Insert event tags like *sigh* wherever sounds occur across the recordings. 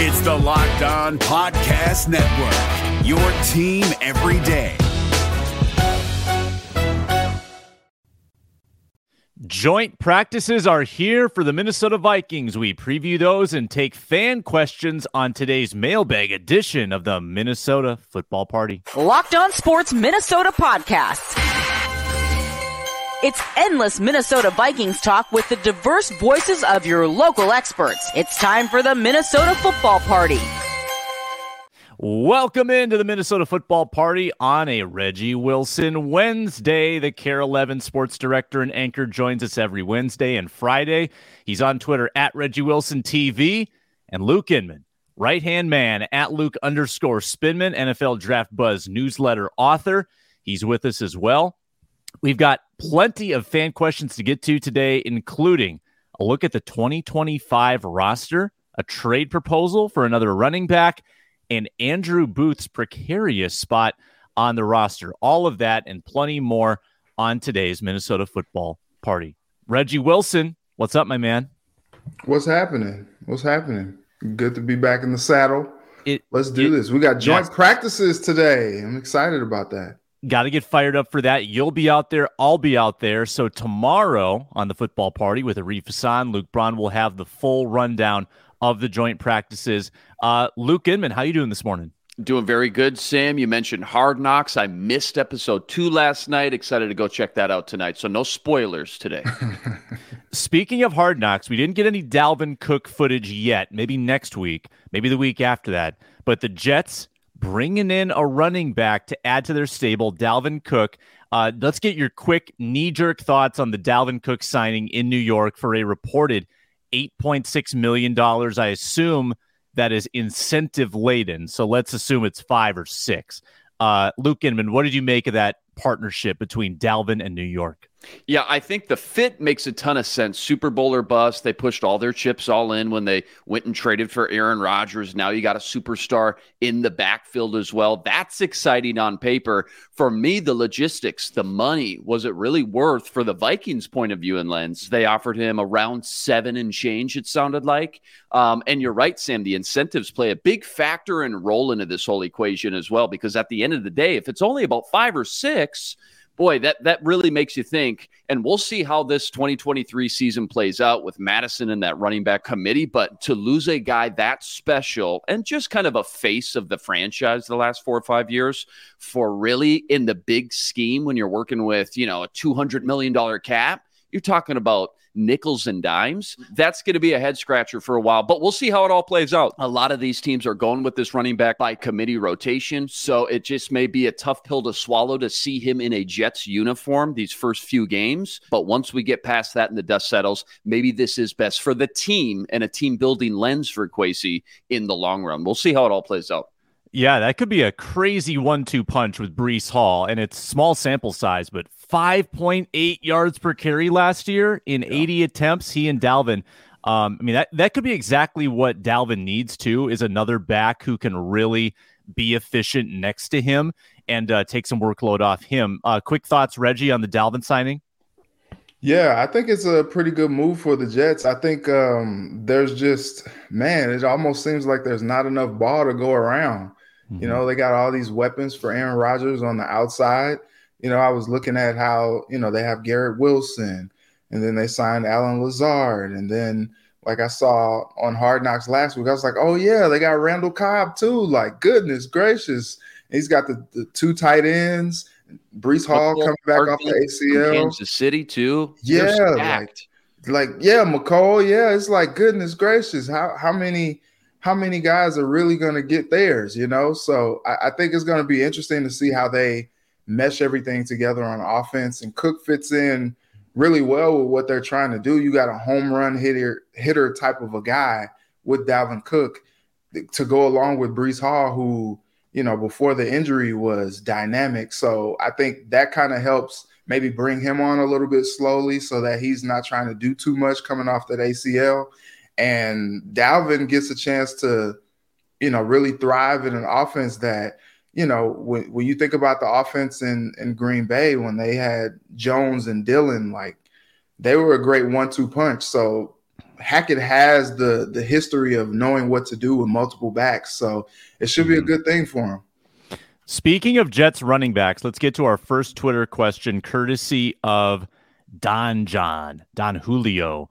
It's the Locked On Podcast Network, your team every day. Joint practices are here for the Minnesota Vikings. We preview those and take fan questions on today's mailbag edition of the Minnesota Football Party. Locked On Sports Minnesota Podcasts. It's endless Minnesota Vikings talk with the diverse voices of your local experts. It's time for the Minnesota Football Party. Welcome into the Minnesota Football Party on a Reggie Wilson Wednesday. The KARE 11 sports director and anchor joins us every Wednesday and Friday. He's on Twitter at Reggie Wilson TV and Luke Inman, right hand man at Luke underscore Spinman, NFL Draft Buzz newsletter author. He's with us as well. We've got plenty of fan questions to get to today, including a look at the 2025 roster, a trade proposal for another running back and Andrew Booth's precarious spot on the roster. All of that and plenty more on today's Minnesota football party. Reggie Wilson, what's up, my man? What's happening? What's happening? Good to be back in the saddle. It, Let's do it, this. We got joint yes. practices today. I'm excited about that. Got to get fired up for that. You'll be out there. I'll be out there. So tomorrow on the football party with Arif Hasan, Luke Braun will have the full rundown of the joint practices. Uh, Luke Inman, how you doing this morning? Doing very good, Sam. You mentioned Hard Knocks. I missed episode two last night. Excited to go check that out tonight. So no spoilers today. *laughs* Speaking of Hard Knocks, we didn't get any Dalvin Cook footage yet. Maybe next week, maybe the week after that. But the Jets bringing in a running back to add to their stable, Dalvin Cook. Uh, let's get your quick knee jerk thoughts on the Dalvin Cook signing in New York for a reported $8.6 million. I assume that is incentive laden. So let's assume it's five or six. Uh, Luke Inman, what did you make of that partnership between Dalvin and New York? Yeah, I think the fit makes a ton of sense. Super Bowl or bust. They pushed all their chips all in when they went and traded for Aaron Rodgers. Now you got a superstar in the backfield as well. That's exciting on paper. For me, the logistics, the money, was it really worth for the Vikings' point of view and lens? They offered him around seven and change, it sounded like. Um, and you're right, Sam, the incentives play a big factor and role into this whole equation as well, because at the end of the day, if it's only about five or six, boy, that that really makes you think. And we'll see how this 2023 season plays out with Mattison and that running back committee. But to lose a guy that special and just kind of a face of the franchise the last four or five years for really in the big scheme when you're working with, you know, a $200 million cap, you're talking about nickels and dimes. That's going to be a head scratcher for a while, but we'll see how it all plays out. A lot of these teams are going with this running back by committee rotation, so it just may be a tough pill to swallow to see him in a Jets uniform these first few games. But once we get past that and the dust settles, maybe this is best for the team and a team building lens for Kwesi in the long run. We'll see how it all plays out. Yeah, that could be a crazy one-two punch with Breece Hall, and it's small sample size, but 5.8 yards per carry last year in yeah. 80 attempts. He and Dalvin. Um, I mean, that, that could be exactly what Dalvin needs too, is another back who can really be efficient next to him and uh, take some workload off him. Uh, quick thoughts, Reggie, on the Dalvin signing? Yeah, I think it's a pretty good move for the Jets. I think um, there's just, man, it almost seems like there's not enough ball to go around. Mm-hmm. You know, they got all these weapons for Aaron Rodgers on the outside you know, I was looking at how, you know, they have Garrett Wilson and then they signed Allen Lazard. And then, like I saw on Hard Knocks last week, I was like, oh, yeah, they got Randall Cobb too. Like, goodness gracious. He's got the, the two tight ends, Breece Hall coming back off the ACL. Kansas City too. Yeah. Like, like, yeah, Mecole. Yeah. It's like, goodness gracious. How, how many, how many guys are really going to get theirs, you know? So I, I think it's going to be interesting to see how they, mesh everything together on offense. And Cook fits in really well with what they're trying to do. You got a home run hitter hitter type of a guy with Dalvin Cook to go along with Breece Hall, who you know before the injury was dynamic. So I think that kind of helps maybe bring him on a little bit slowly so that he's not trying to do too much coming off that ACL. And Dalvin gets a chance to, you know, really thrive in an offense that you know, when, when you think about the offense in, in Green Bay, when they had Jones and Dillon, like they were a great one two punch. So Hackett has the the history of knowing what to do with multiple backs, so it should be a mm-hmm. good thing for him. Speaking of Jets running backs, let's get to our first Twitter question, courtesy of Don John, Don Julio.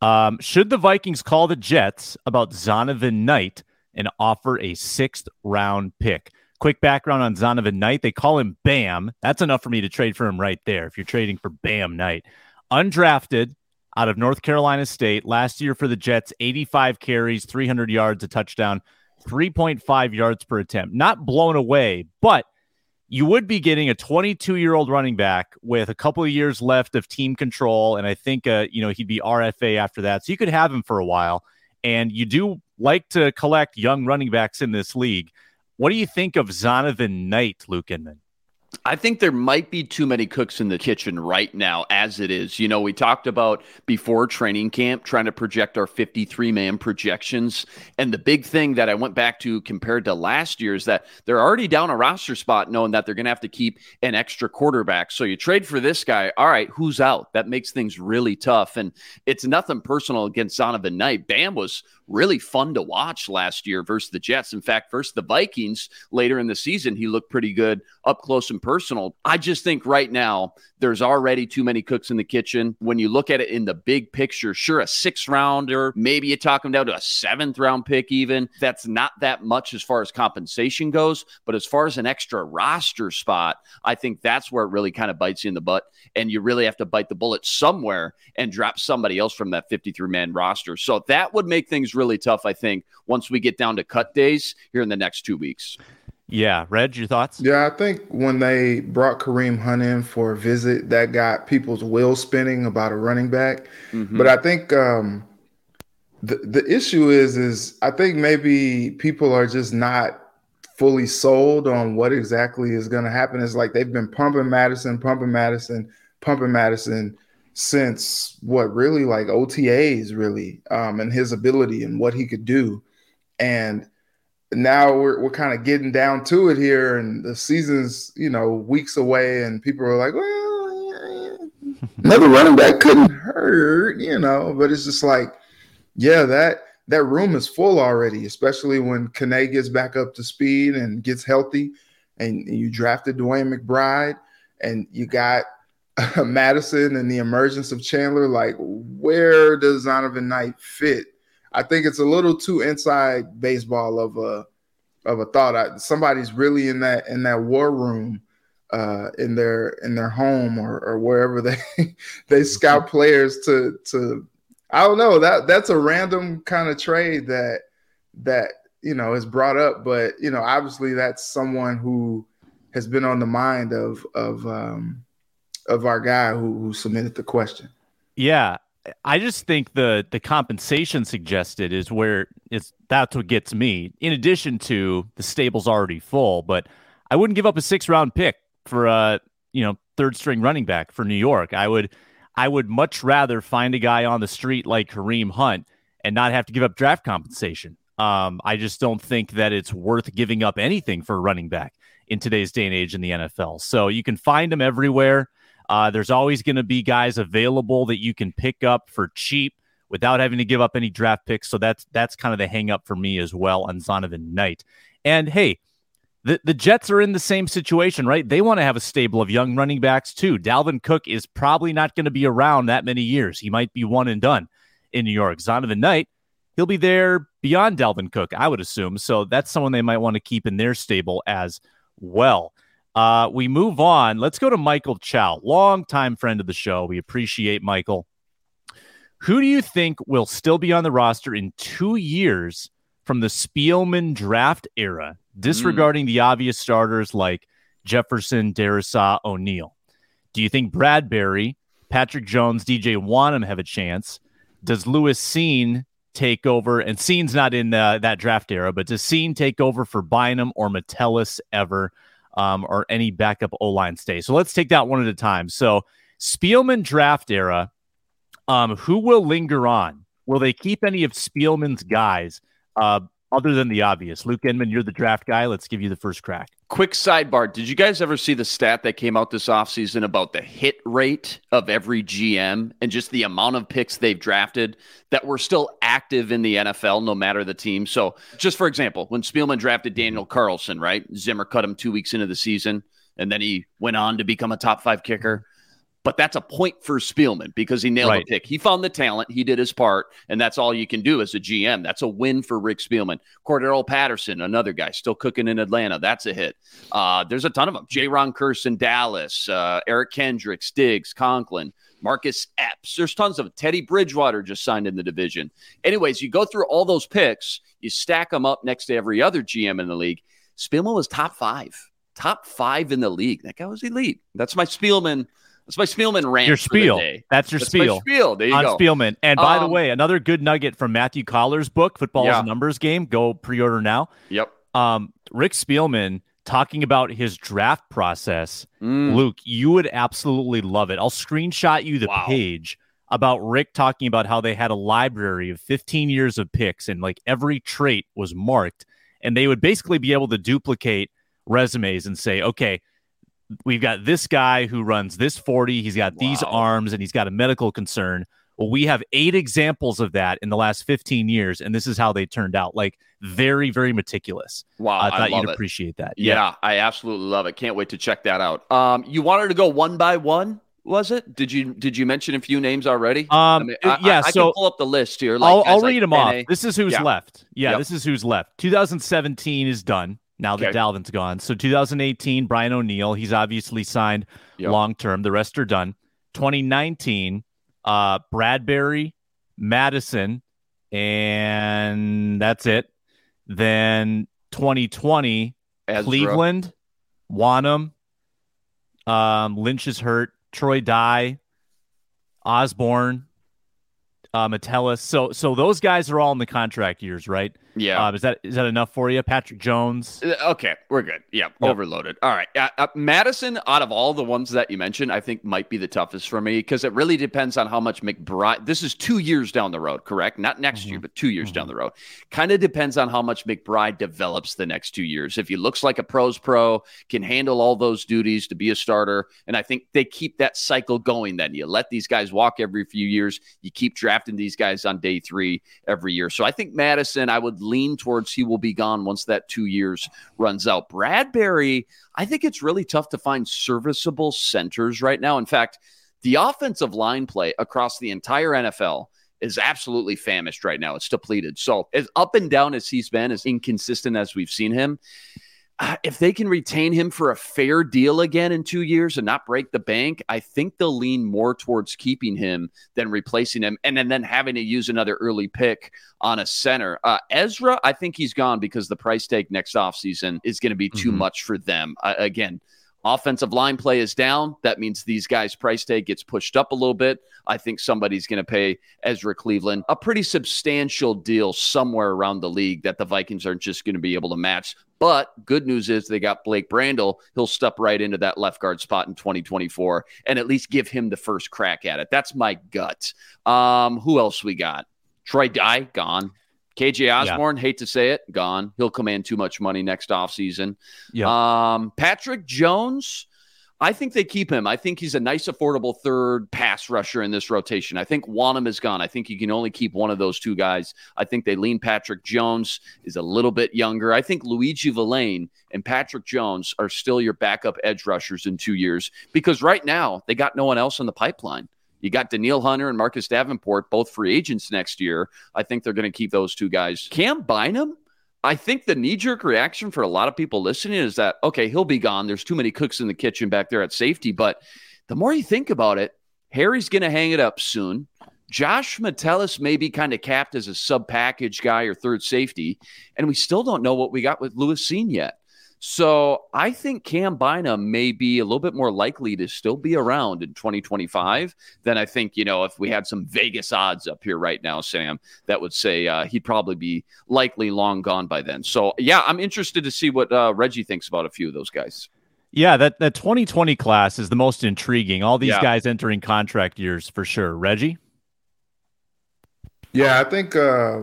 Um, should the Vikings call the Jets about Zonovan Knight and offer a sixth round pick? Quick background on Zonovan Knight. They call him Bam. That's enough for me to trade for him right there. If you're trading for Bam Knight, undrafted out of North Carolina State last year for the Jets, 85 carries, 300 yards, a touchdown. 3.5 yards per attempt. Not blown away, but you would be getting a 22 year old running back with a couple of years left of team control. And I think, uh, you know, he'd be RFA after that. So you could have him for a while. And you do like to collect young running backs in this league. What do you think of Zonovan Knight, Luke Inman? I think there might be too many cooks in the kitchen right now, as it is. You know, we talked about before training camp trying to project our 53 man projections. And the big thing that I went back to compared to last year is that they're already down a roster spot, knowing that they're going to have to keep an extra quarterback. So you trade for this guy. All right, who's out? That makes things really tough. And it's nothing personal against Zonovan Knight. Bam was really fun to watch last year versus the Jets. In fact, versus the Vikings later in the season, he looked pretty good up close and personal. I just think right now there's already too many cooks in the kitchen. When you look at it in the big picture, sure, a six rounder, maybe you talk him down to a seventh round pick, even. That's not that much as far as compensation goes. But as far as an extra roster spot, I think that's where it really kind of bites you in the butt. And you really have to bite the bullet somewhere and drop somebody else from that 53 man roster. So that would make things really tough, I think, once we get down to cut days here in the next two weeks. Yeah, Reg, your thoughts? Yeah, I think when they brought Kareem Hunt in for a visit, that got people's wheels spinning about a running back. Mm-hmm. But I think um, the the issue is is I think maybe people are just not fully sold on what exactly is going to happen. It's like they've been pumping Mattison, pumping Mattison, pumping Mattison since what really like OTAs really, um, and his ability and what he could do, and now we're we're kind of getting down to it here, and the season's you know weeks away, and people are like, well, another running back couldn't hurt, you know. But it's just like, yeah, that that room is full already, especially when Kane gets back up to speed and gets healthy, and, you drafted DeWayne McBride, and you got *laughs* Mattison and the emergence of Chandler. Like, where does Zonovan Knight fit? I think it's a little too inside baseball of a of a thought. I, somebody's really in that in that war room uh, in their in their home or, or wherever they *laughs* they scout mm-hmm. players to to I don't know that that's a random kind of trade that that you know is brought up, but you know obviously that's someone who has been on the mind of of um, of our guy who, who submitted the question. Yeah, I just think the the compensation suggested is where it's that's what gets me. In addition to the stable's already full, but I wouldn't give up a six round pick for a you know third string running back for New York. I would I would much rather find a guy on the street like Kareem Hunt and not have to give up draft compensation. Um, I just don't think that it's worth giving up anything for a running back in today's day and age in the NFL. So you can find them everywhere. Uh, there's always going to be guys available that you can pick up for cheap without having to give up any draft picks. So that's that's kind of the hang up for me as well on Zonovan Knight. And hey, the, the Jets are in the same situation, right? They want to have a stable of young running backs too. Dalvin Cook is probably not going to be around that many years. He might be one and done in New York. Zonovan Knight, he'll be there beyond Dalvin Cook, I would assume. So that's someone they might want to keep in their stable as well. Uh, we move on. Let's go to Michael Chow, longtime friend of the show. We appreciate Michael. Who do you think will still be on the roster in two years from the Spielman draft era, disregarding mm. the obvious starters like Jefferson, Darrisaw, O'Neill? Do you think Bradbury, Patrick Jones, DJ Wonnum have a chance? Does Lewis Cine take over? And Cine's not in the, that draft era, but does Cine take over for Bynum or Metellus ever? Um, or any backup O line stay. So let's take that one at a time. So Spielman draft era, um, who will linger on? Will they keep any of Spielman's guys uh, other than the obvious. Luke Inman, you're the draft guy. Let's give you the first crack. Quick sidebar. Did you guys ever see the stat that came out this offseason about the hit rate of every GM and just the amount of picks they've drafted that were still active in the NFL, no matter the team? So, just for example, when Spielman drafted Daniel Carlson, right? Zimmer cut him two weeks into the season, and then he went on to become a top five kicker but that's a point for Spielman because he nailed right. the pick. He found the talent, he did his part, and that's all you can do as a GM. That's a win for Rick Spielman. Cordarrelle Patterson, another guy still cooking in Atlanta. That's a hit. Uh, there's a ton of them. Jayron Kearse in Dallas, uh, Eric Kendricks, Diggs, Conklin. Marcus Epps. There's tons of them. Teddy Bridgewater just signed in the division. Anyways, you go through all those picks, you stack them up next to every other GM in the league. Spielman was top five, top five in the league. That guy was elite. That's my Spielman that's my Spielman rant. Your spiel. That's your That's spiel. spiel. There you on go. Spielman. And by Um, the way, another good nugget from Matthew Coller's book, Football is a Numbers Game. Go pre-order now. Yep. Um, Rick Spielman talking about his draft process. Mm. Luke, you would absolutely love it. I'll screenshot you the Wow. page about Rick talking about how they had a library of 15 years of picks and like every trait was marked. And they would basically be able to duplicate resumes and say, okay, we've got this guy who runs this 40, he's got these arms, and he's got a medical concern. Well, we have eight examples of that in the last 15 years, and this is how they turned out. Like very, very meticulous. Wow. I I, thought love you'd it. appreciate that. Yeah. I absolutely love it. Can't wait to check that out. Um, you wanted to go one by one, was it? Did you did you mention a few names already? Um, I mean, I- yeah, I, I so can pull up the list here. Like I'll, I'll like read them off. This is who's Yeah. left. Yeah, Yep. this is who's left. 2017 is done now that Okay. Dalvin's gone. So 2018, Brian O'Neill, he's obviously signed Yep. long term. The rest are done. 2019, uh, Bradbury, Mattison, and that's it. Then 2020, Ezra. Cleveland, Wonnum, um, Lynch is hurt, Troy Dye, Osborne, uh, Metellus. So so those guys are all in the contract years, right? Yeah. Um, is that is that enough for you? Patrick Jones. Uh, Okay, we're good. Yeah, Yep. overloaded. All right. Uh, uh, Mattison, out of all the ones that you mentioned, I think might be the toughest for me because it really depends on how much McBride. This is two years down the road, correct? Not next year, but two years down the road. Kind of depends on how much McBride develops the next two years. If he looks like a pros pro, can handle all those duties to be a starter, and I think they keep that cycle going. Then you let these guys walk every few years. You keep drafting these guys on day three every year. So I think Mattison, I would lean towards he will be gone once that two years runs out. Bradbury, I think it's really tough to find serviceable centers right now. In fact, the offensive line play across the entire NFL is absolutely famished right now. It's depleted. So, as up and down as he's been, as inconsistent as we've seen him, if they can retain him for a fair deal again in two years and not break the bank, I think they'll lean more towards keeping him than replacing him and then, then having to use another early pick on a center. Uh, Ezra, I think he's gone because the price tag next offseason is going to be too Mhm. much for them. Uh, again, offensive line play is down. That means these guys' price tag gets pushed up a little bit. I think somebody's going to pay Ezra Cleveland a pretty substantial deal somewhere around the league that the Vikings aren't just going to be able to match. But good news is they got Blake Brandel. He'll step right into that left guard spot in 2024 and at least give him the first crack at it. That's my gut. Um, who else we got? Troy Dye, gone. KJ Osborne, hate to say it, gone. He'll command too much money next offseason. Yeah. Um, Patrick Jones, I think they keep him. I think he's a nice, affordable third pass rusher in this rotation. I think Wonnum is gone. I think you can only keep one of those two guys. I think they lean Patrick Jones is a little bit younger. I think Luiji Vilain and Patrick Jones are still your backup edge rushers in two years because right now they got no one else in the pipeline. You got Danielle Hunter and Marcus Davenport, both free agents next year. I think they're going to keep those two guys. Cam Bynum, I think the knee jerk reaction for a lot of people listening is that, okay, he'll be gone. There's too many cooks in the kitchen back there at safety. But the more you think about it, Harry's going to hang it up soon. Josh Metellus may be kind of capped as a sub package guy or third safety. And we still don't know what we got with Lewis Cine yet. So I think Cam Bynum may be a little bit more likely to still be around in 2025 than I think, you know, if we had some Vegas odds up here right now, Sam, that would say uh, he'd probably be likely long gone by then. So, yeah, I'm interested to see what uh, Reggie thinks about a few of those guys. Yeah, that, that 2020 class is the most intriguing. All these Yeah. guys entering contract years for sure. Reggie? Yeah, I think uh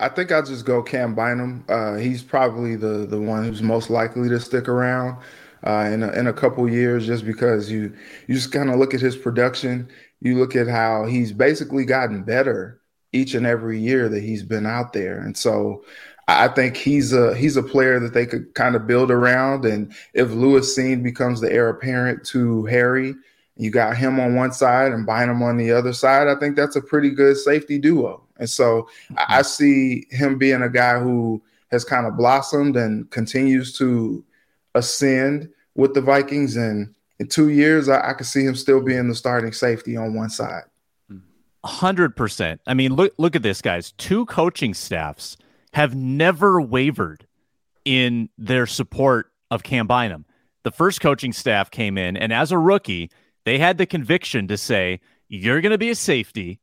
I think I'll just go Cam Bynum. Uh, he's probably the the one who's most likely to stick around uh, in a, in a couple years, just because you you just kind of look at his production. You look at how he's basically gotten better each and every year that he's been out there, and so I think he's a he's a player that they could kind of build around. And if Lewis Cine becomes the heir apparent to Harry, you got him on one side and Bynum on the other side. I think that's a pretty good safety duo. And so mm-hmm. I see him being a guy who has kind of blossomed and continues to ascend with the Vikings. And in two years, I, I could see him still being the starting safety on one side. Hundred percent. I mean, look look at this, guys. Two coaching staffs have never wavered in their support of Cam Bynum. The first coaching staff came in, and as a rookie, they had the conviction to say, You're going to be a safety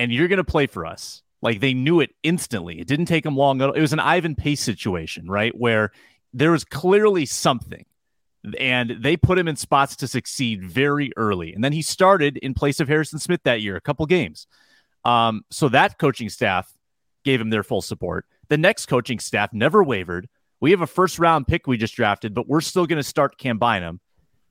and you're going to play for us. Like they knew it instantly. It didn't take them long. It was an Ivan Pace situation, right? Where there was clearly something and they put him in spots to succeed very early. And then he started in place of Harrison Smith that year, a couple games. Um, so that coaching staff gave him their full support. The next coaching staff never wavered. We have a first round pick we just drafted, but we're still going to start Cam Bynum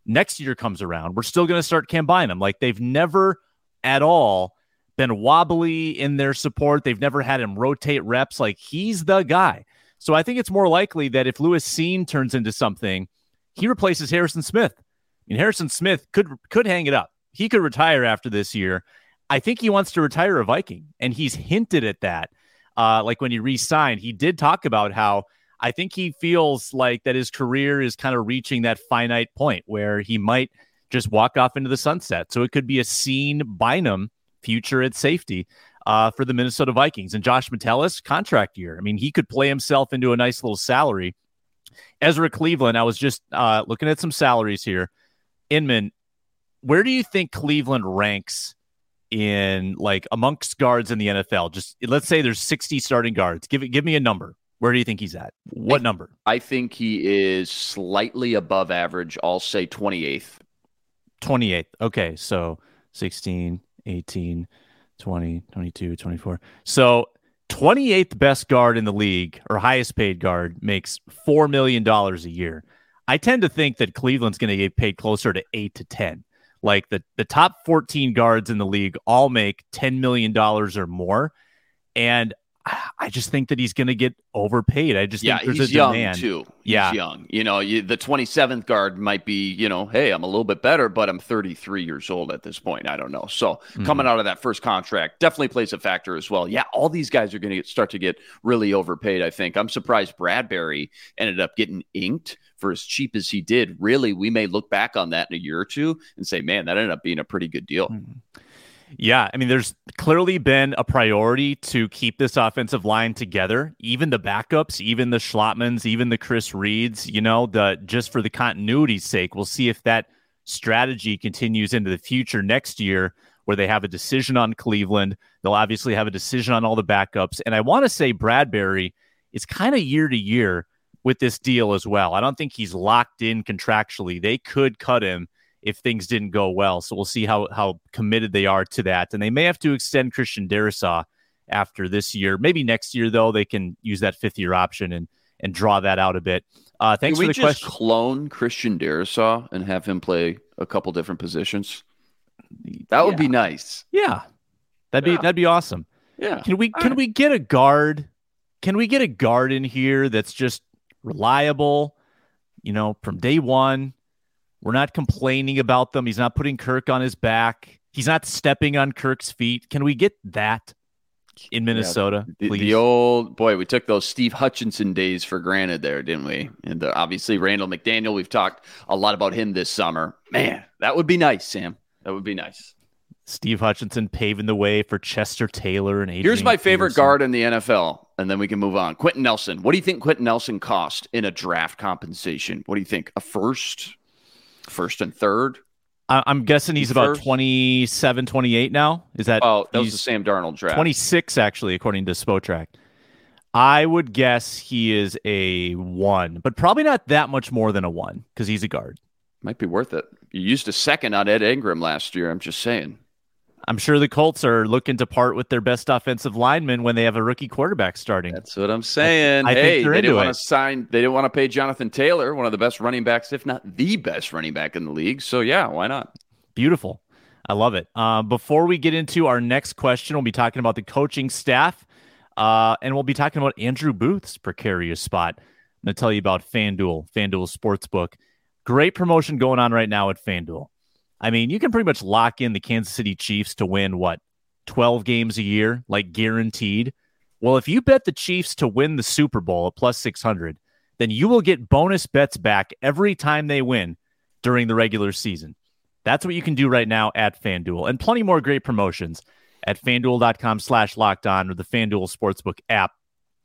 next year comes around, we're still going to start Cam Bynum. Like they've never at all been wobbly in their support. They've never had him rotate reps. Like he's the guy. So I think it's more likely that if Lewis Cine turns into something, he replaces Harrison Smith. I mean, Harrison Smith could could hang it up. He could retire after this year. I think he wants to retire a Viking, and he's hinted at that. Uh, like when he re-signed, he did talk about how I think he feels like that his career is kind of reaching that finite point where he might just walk off into the sunset. So it could be a Cine Bynum future at safety uh, for the Minnesota Vikings. And Josh Metellus, contract year. I mean, he could play himself into a nice little salary. Ezra Cleveland, I was just uh, looking at some salaries here. Inman, where do you think Cleveland ranks in like amongst guards in the NFL? Just let's say there's 60 starting guards. Give it, give me a number. Where do you think he's at? What I, number? I think he is slightly above average. I'll say 28th. 28th. Okay. So 16, 18, 20, 22, 24. So 28th best guard in the league or highest paid guard makes $4 million a year. I tend to think that Cleveland's going to get paid closer to 8 to 10. Like the, the top 14 guards in the league all make $10 million or more. And I just think that he's going to get overpaid. I just yeah, think there's he's a young demand. too. He's yeah, young. You know, you, the 27th guard might be, you know, hey, I'm a little bit better, but I'm 33 years old at this point. I don't know. So mm-hmm. coming out of that first contract definitely plays a factor as well. Yeah, all these guys are going to start to get really overpaid. I think. I'm surprised Bradbury ended up getting inked for as cheap as he did. Really, we may look back on that in a year or two and say, man, that ended up being a pretty good deal. Mm-hmm. Yeah, I mean, there's clearly been a priority to keep this offensive line together. Even the backups, even the Schlottmanns, even the Chris Reeds. You know, the just for the continuity's sake, we'll see if that strategy continues into the future next year, where they have a decision on Cleveland. They'll obviously have a decision on all the backups, and I want to say Bradbury is kind of year to year with this deal as well. I don't think he's locked in contractually. They could cut him if things didn't go well. So we'll see how how committed they are to that. And they may have to extend Christian Darrisaw after this year. Maybe next year though they can use that fifth year option and and draw that out a bit. Uh, thanks can for the just question. Clone Christian Darrisaw and have him play a couple different positions. That would yeah. be nice. Yeah, that'd be Yeah. that'd be awesome. Yeah. Can we can we get a guard? Can we get a guard in here that's just reliable? You know, from day one, we're not complaining about them. He's not putting Kirk on his back. He's not stepping on Kirk's feet. Can we get that in Minnesota, The, please? the old boy, we took those Steve Hutchinson days for granted there, didn't we? And uh, obviously Randall McDaniel, we've talked a lot about him this summer. Man, that would be nice, Sam. That would be nice. Steve Hutchinson paving the way for Chester Taylor and Adrian Here's my favorite Peterson. guard in the NFL, and then we can move on. Quenton Nelson. What do you think Quenton Nelson cost in a draft compensation? What do you think? A first, first and third? I- I'm guessing he's about First? 27, 28 now. Is that? Oh, that was the Sam Darnold draft. 26 actually, according to Spotrac. I would guess he is a one, but probably not that much more than a one because he's a guard. Might be worth it. You used a second on Ed Ingram last year. I'm just saying. I'm sure the Colts are looking to part with their best offensive lineman when they have a rookie quarterback starting. That's what I'm saying. I, I hey, they didn't want to sign. They didn't want to pay Jonathan Taylor, one of the best running backs, if not the best running back in the league. So yeah, why not? Beautiful. I love it. Uh, before we get into our next question, we'll be talking about the coaching staff, uh, and we'll be talking about Andrew Booth's precarious spot. I'm going to tell you about FanDuel, FanDuel Sportsbook. Great promotion going on right now at FanDuel. I mean, you can pretty much lock in the Kansas City Chiefs to win what 12 games a year, like guaranteed. Well, if you bet the Chiefs to win the Super Bowl at plus 600, then you will get bonus bets back every time they win during the regular season. That's what you can do right now at FanDuel and plenty more great promotions at fanduel.com slash locked on or the FanDuel Sportsbook app.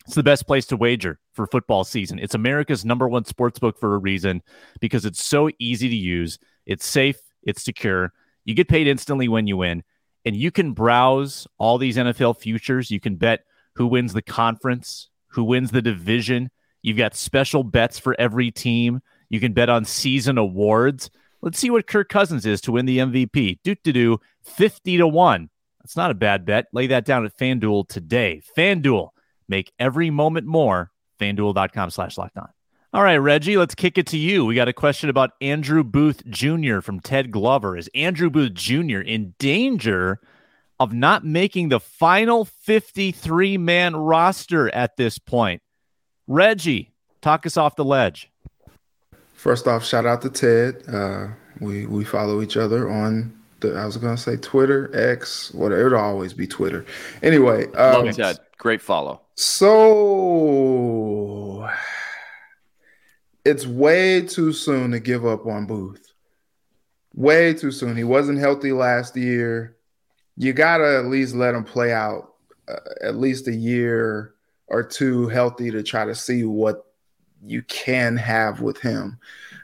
It's the best place to wager for football season. It's America's number one sportsbook for a reason because it's so easy to use. It's safe, it's secure. You get paid instantly when you win, and you can browse all these NFL futures. You can bet who wins the conference, who wins the division. You've got special bets for every team. You can bet on season awards. Let's see what Kirk Cousins is to win the MVP. Do to do 50 to 1. That's not a bad bet. Lay that down at FanDuel today. FanDuel. Make every moment more. FanDuel.com slash locked on. All right, Reggie, let's kick it to you. We got a question about Andrew Booth Jr. from Ted Glover. Is Andrew Booth Jr. in danger of not making the final 53 man roster at this point? Reggie, talk us off the ledge. First off, shout out to Ted. Uh, we we follow each other on the I was gonna say Twitter, X, whatever. It'll always be Twitter. Anyway, um, love Ted. Great follow. So it's way too soon to give up on Booth. Way too soon. He wasn't healthy last year. You got to at least let him play out uh, at least a year or two healthy to try to see what you can have with him.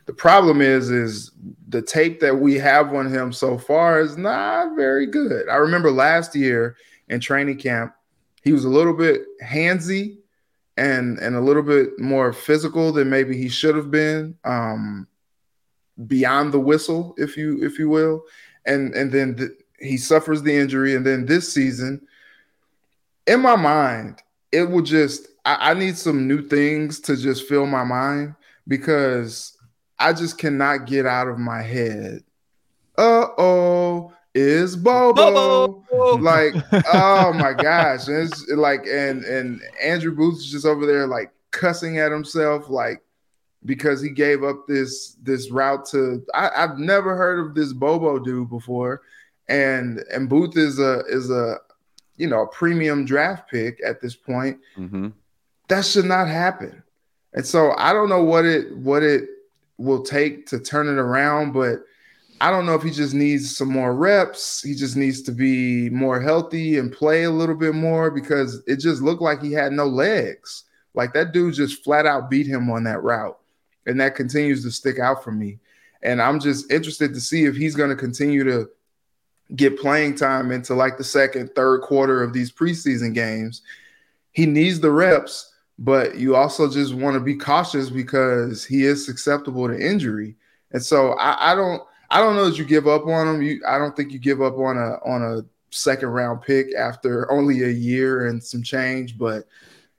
The problem is is the tape that we have on him so far is not very good. I remember last year in training camp, he was a little bit handsy and and a little bit more physical than maybe he should have been um, beyond the whistle if you if you will. And and then the, he suffers the injury. And then this season in my mind it will just I, I need some new things to just fill my mind because I just cannot get out of my head. Uh oh, is Bobo. Bobo. Like, *laughs* oh my gosh. And it's like, and and Andrew Booth is just over there like cussing at himself, like because he gave up this this route to I, I've never heard of this Bobo dude before. And and Booth is a is a you know a premium draft pick at this point. Mm-hmm. That should not happen. And so I don't know what it what it will take to turn it around, but I don't know if he just needs some more reps. He just needs to be more healthy and play a little bit more because it just looked like he had no legs. Like that dude just flat out beat him on that route. And that continues to stick out for me. And I'm just interested to see if he's going to continue to get playing time into like the second, third quarter of these preseason games. He needs the reps, but you also just want to be cautious because he is susceptible to injury. And so I, I don't I don't know that you give up on him. You, I don't think you give up on a on a second round pick after only a year and some change, but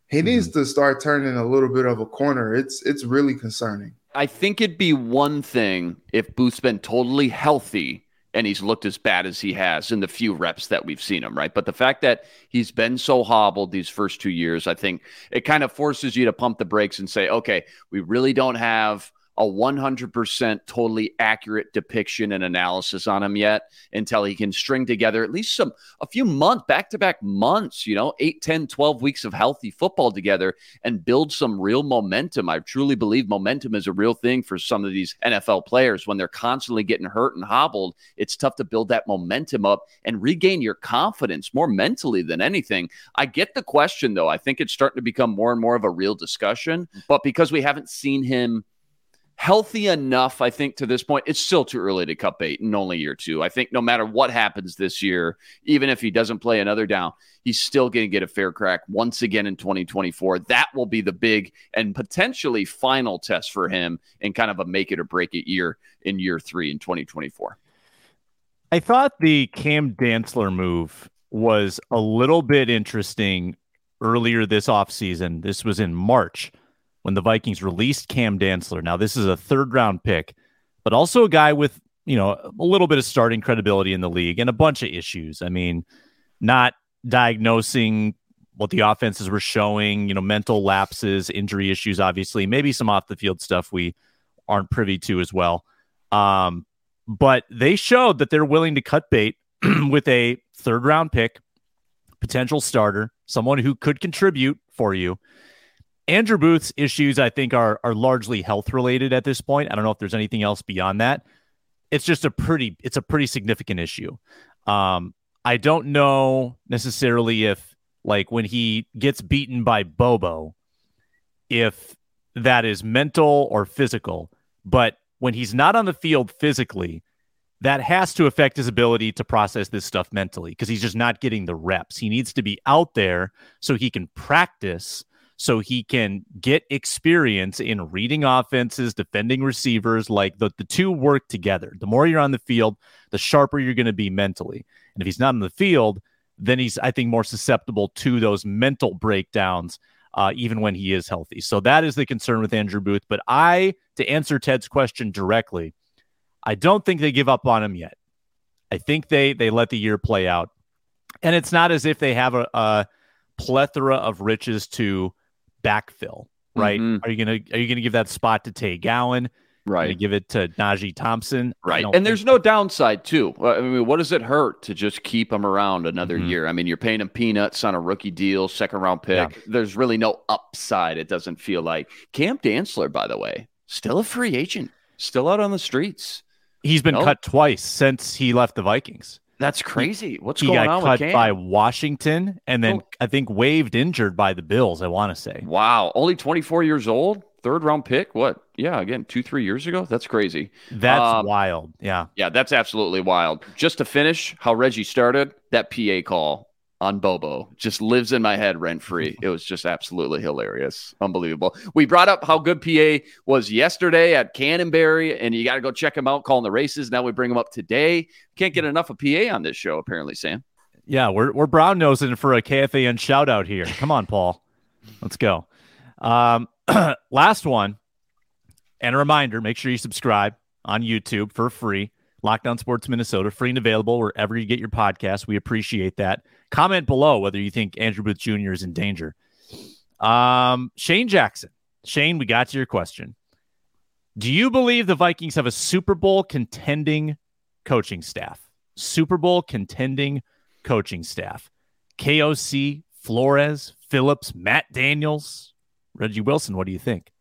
he mm-hmm. needs to start turning a little bit of a corner. It's it's really concerning. I think it'd be one thing if Booth's been totally healthy and he's looked as bad as he has in the few reps that we've seen him, right? But the fact that he's been so hobbled these first two years, I think it kind of forces you to pump the brakes and say, okay, we really don't have a 100% totally accurate depiction and analysis on him yet until he can string together at least some a few months back to back months you know 8 10 12 weeks of healthy football together and build some real momentum. I truly believe momentum is a real thing for some of these nfl players. When they're constantly getting hurt and hobbled it's tough to build that momentum up and regain your confidence more mentally than anything. I get the question though. I think it's starting to become more and more of a real discussion but because we haven't seen him healthy enough, I think, to this point. It's still too early to cut bait in only year two. I think no matter what happens this year, even if he doesn't play another down, he's still going to get a fair crack once again in 2024. That will be the big and potentially final test for him in kind of a make it or break it year in year three in 2024. I thought the Cam Dantzler move was a little bit interesting earlier this offseason. This was in March when the Vikings released Cam Dantzler. Now, this is a third round pick, but also a guy with, you know, a little bit of starting credibility in the league and a bunch of issues. I mean, not diagnosing what the offenses were showing, you know, mental lapses, injury issues, obviously, maybe some off the field stuff we aren't privy to as well. Um, but they showed that they're willing to cut bait *clears throat* with a third round pick, potential starter, someone who could contribute for you. Andrew Booth's issues, I think, are are largely health related at this point. I don't know if there's anything else beyond that. It's just a pretty it's a pretty significant issue. Um, I don't know necessarily if like when he gets beaten by Bobo, if that is mental or physical, but when he's not on the field physically, that has to affect his ability to process this stuff mentally because he's just not getting the reps. He needs to be out there so he can practice, so he can get experience in reading offenses, defending receivers. Like the, the two work together. The more you're on the field, the sharper you're going to be mentally. And if he's not in the field, then he's, I think, more susceptible to those mental breakdowns, uh, even when he is healthy. So that is the concern with Andrew Booth. But I, to answer Ted's question directly, I don't think they give up on him yet. I think they they let the year play out, and it's not as if they have a, a plethora of riches to backfill. Right? Mm-hmm. Are you gonna Are you gonna give that spot to Tay Gowan? Right. give it to Najee Thompson. Right. And there's no downside, too. I mean, what does it hurt to just keep him around another mm-hmm. year? I mean, you're paying him peanuts on a rookie deal, second round pick. Yeah. There's really no upside, it doesn't feel like. Cam Dantzler, by the way, still a free agent, still out on the streets. He's been nope. cut twice since he left the Vikings. That's crazy. What's he going on with Cam? He got cut by Washington and then oh. I think waived injured by the Bills, I want to say. Wow. Only 24 years old? third round pick. What? Yeah, again, two, three years ago. That's crazy. That's um, wild. Yeah. Yeah, that's absolutely wild. Just to finish, how Reggie started that PA call on Bobo just lives in my head rent free. *laughs* It was just absolutely hilarious. Unbelievable. We brought up how good PA was yesterday at Canterbury, and you got to go check him out calling the races. Now we bring him up today. Can't get enough of PA on this show, apparently, Sam. Yeah, we're, we're brown nosing for a KFAN shout out here. *laughs* Come on, Paul. Let's go. Um, *clears throat* last one, and a reminder make sure you subscribe on YouTube for free. Locked On Sports Minnesota, free and available wherever you get your podcast. We appreciate that. Comment below whether you think Andrew Booth Jr. is in danger. Um, Shane Jackson. Shane, we got to your question. Do you believe the Vikings have a Super Bowl contending coaching staff? Super Bowl contending coaching staff. KOC, Flores, Phillips, Matt Daniels, Reggie Wilson, what do you think?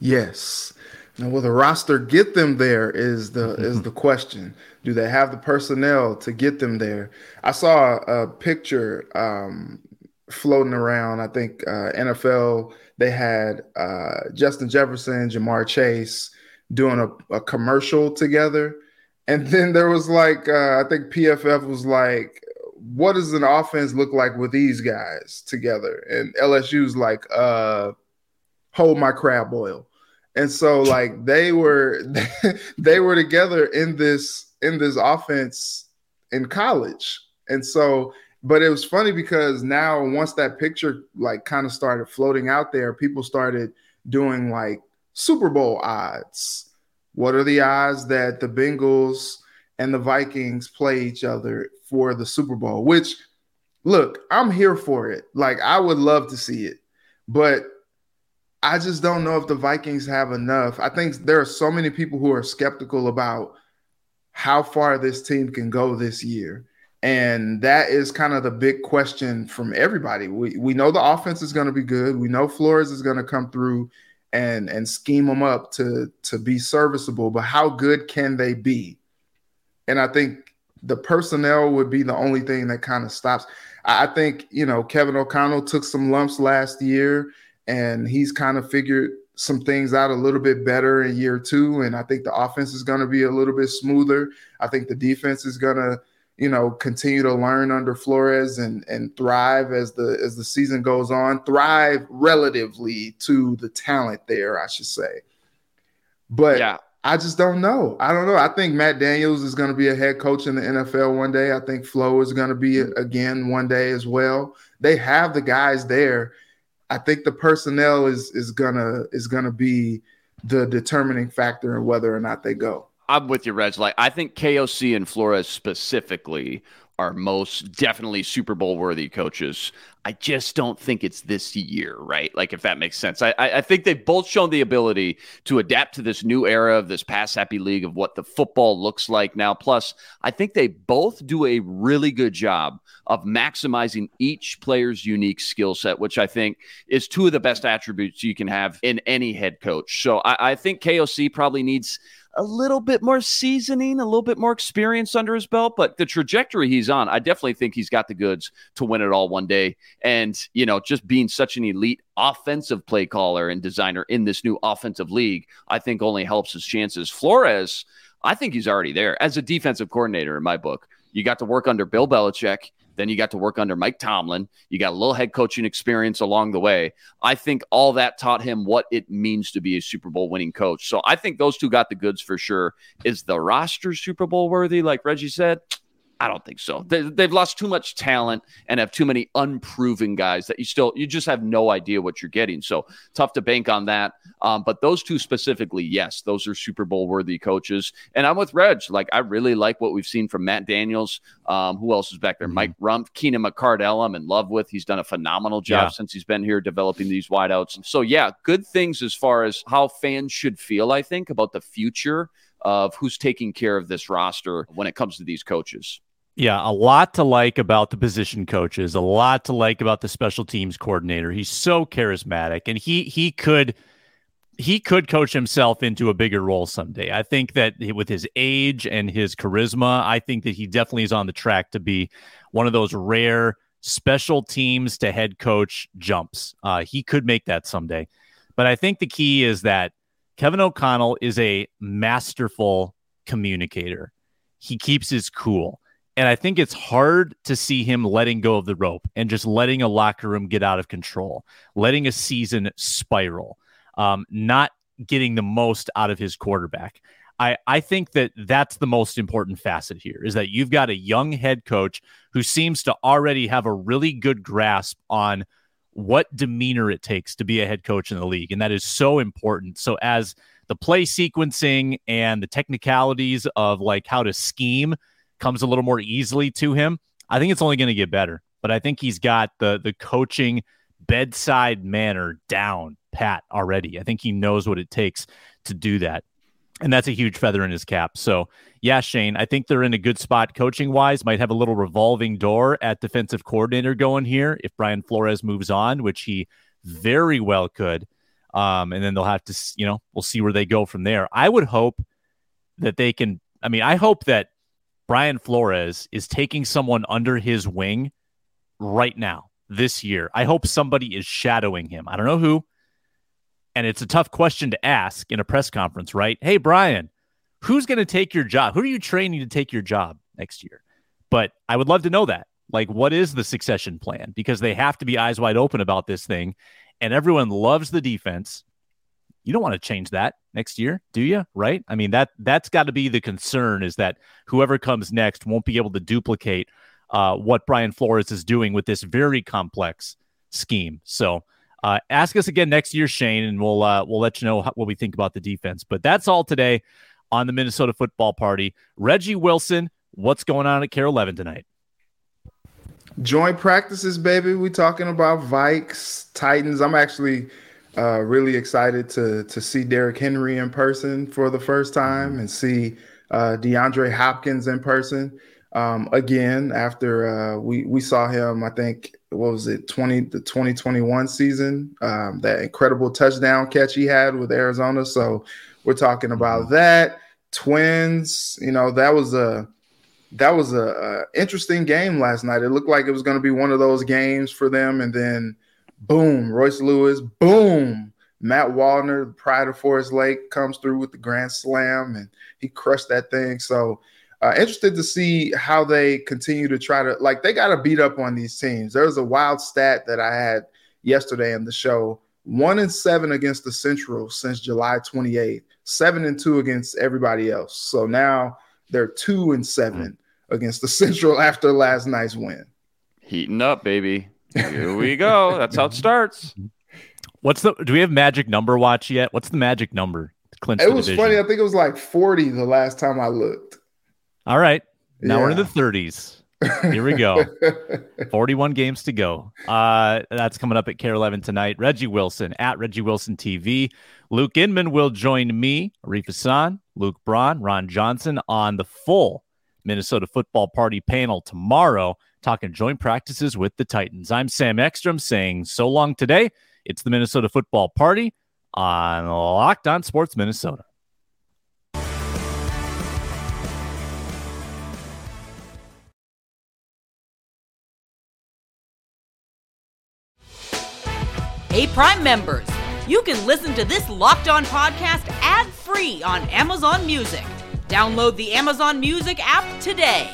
Yes. Now, will the roster get them there? Is the *laughs* is the question. Do they have the personnel to get them there? I saw a picture um, floating around. I think uh, NFL they had uh, Justin Jefferson, Ja'Marr Chase doing a, a, commercial together, and *laughs* then there was like uh, I think PFF was like what does an offense look like with these guys together? And LSU's like, uh, hold my crab boil. And so like they were *laughs* they were together in this in this offense in college. And so but it was funny because now once that picture like kind of started floating out there, people started doing like Super Bowl odds. What are the odds that the Bengals and the Vikings play each other for the Super Bowl, which look, I'm here for it. Like I would love to see it. But I just don't know if the Vikings have enough. I think there are so many people who are skeptical about how far this team can go this year. And that is kind of the big question from everybody. We we know the offense is going to be good. We know Flores is going to come through and and scheme them up to to be serviceable, but how good can they be? And I think the personnel would be the only thing that kind of stops. I think, you know, Kevin O'Connell took some lumps last year and he's kind of figured some things out a little bit better in year two. And I think the offense is going to be a little bit smoother. I think the defense is going to, you know, continue to learn under Flores and and thrive as the as the season goes on. Thrive relatively to the talent there, I should say. But yeah. I just don't know. I don't know. I think Matt Daniels is going to be a head coach in the NFL one day. I think Flo is going to be again one day as well. They have the guys there. I think the personnel is is gonna is gonna be the determining factor in whether or not they go. I'm with you, Reg. Like I think KOC and Flores specifically are most definitely Super Bowl worthy coaches. I just don't think it's this year, right? Like, if that makes sense. I, I think they've both shown the ability to adapt to this new era of this pass happy league of what the football looks like now. Plus, I think they both do a really good job of maximizing each player's unique skill set, which I think is two of the best attributes you can have in any head coach. So I, I think KOC probably needs a little bit more seasoning, a little bit more experience under his belt, but the trajectory he's on, I definitely think he's got the goods to win it all one day. And, you know, just being such an elite offensive play caller and designer in this new offensive league, I think only helps his chances. Flores, I think he's already there as a defensive coordinator in my book. You got to work under Bill Belichick. Then you got to work under Mike Tomlin. You got a little head coaching experience along the way. I think all that taught him what it means to be a Super Bowl winning coach. So I think those two got the goods for sure. Is the roster Super Bowl worthy, like Reggie said? I don't think so. They, have lost too much talent and have too many unproven guys that you still you just have no idea what you're getting. So tough to bank on that. Um, but those two specifically, yes, those are Super Bowl worthy coaches. And I'm with Reg. Like I really like what we've seen from Matt Daniels. Um, who else is back there? Mm-hmm. Mike Rumph, Keenan McCardell. I'm in love with. He's done a phenomenal job yeah. since he's been here developing these wideouts. So yeah, good things as far as how fans should feel. I think about the future of who's taking care of this roster when it comes to these coaches. Yeah, a lot to like about the position coaches, a lot to like about the special teams coordinator. He's so charismatic and he he could he could coach himself into a bigger role someday. I think that with his age and his charisma, I think that he definitely is on the track to be one of those rare special teams to head coach jumps. Uh, he could make that someday. But I think the key is that Kevin O'Connell is a masterful communicator. He keeps his cool. And I think it's hard to see him letting go of the rope and just letting a locker room get out of control, letting a season spiral, um, not getting the most out of his quarterback. I, I think that that's the most important facet here is that you've got a young head coach who seems to already have a really good grasp on what demeanor it takes to be a head coach in the league. And that is so important. So, as the play sequencing and the technicalities of like how to scheme comes a little more easily to him, I think it's only going to get better. But I think he's got the the coaching bedside manner down pat already. I think he knows what it takes to do that. And that's a huge feather in his cap. So, yeah, Shane, I think they're in a good spot coaching wise. Might have a little revolving door at defensive coordinator going here if Brian Flores moves on, which he very well could. Um, and then they'll have to, you know, we'll see where they go from there. I would hope that they can. I mean, I hope that Brian Flores is taking someone under his wing right now this year. I hope somebody is shadowing him. I don't know who. And it's a tough question to ask in a press conference, right? Hey, Brian, who's going to take your job? Who are you training to take your job next year? But I would love to know that. Like, what is the succession plan? Because they have to be eyes wide open about this thing. And everyone loves the defense you don't want to change that next year, do you? Right? I mean that that's got to be the concern is that whoever comes next won't be able to duplicate uh, what Brian Flores is doing with this very complex scheme. So uh, ask us again next year, Shane, and we'll uh, we'll let you know how, what we think about the defense. But that's all today on the Minnesota Football Party. Reggie Wilson, what's going on at KARE 11 tonight? Joint practices, baby. We talking about Vikes, Titans. I'm actually uh, really excited to to see Derrick Henry in person for the first time and see uh, DeAndre Hopkins in person um, again after uh, we we saw him. I think what was it twenty the twenty twenty one season um, that incredible touchdown catch he had with Arizona. So we're talking about mm-hmm. that. Twins, you know that was a that was a, a interesting game last night. It looked like it was going to be one of those games for them, and then Boom, Royce Lewis. Boom, Matt Wallner, pride of Forest Lake, comes through with the grand slam, and he crushed that thing. So, uh, interested to see how they continue to try to like they got to beat up on these teams. There's a wild stat that I had yesterday in the show one and seven against the Central since July 28th, seven and two against everybody else. So now they're two and seven against the *laughs* Central after last night's win. Heating up, baby. Here we go. That's how it starts. What's the? Do we have magic number watch yet? What's the magic number? to clinch It the was division? funny. I think it was like 40 the last time I looked. All right, now we're in the 30s. Here we go. *laughs* 41 games to go. Uh, that's coming up at KARE 11 tonight. Reggie Wilson at Reggie Wilson TV. Luke Inman will join me, Arif Hasan, Luke Braun, Ron Johnson on the full Minnesota football party panel tomorrow, talking joint practices with the Titans. I'm Sam Ekstrom saying so long today. It's the Minnesota football party on Locked On Sports Minnesota. Hey, Prime members, you can listen to this Locked On podcast ad free on Amazon Music. Download the Amazon Music app today.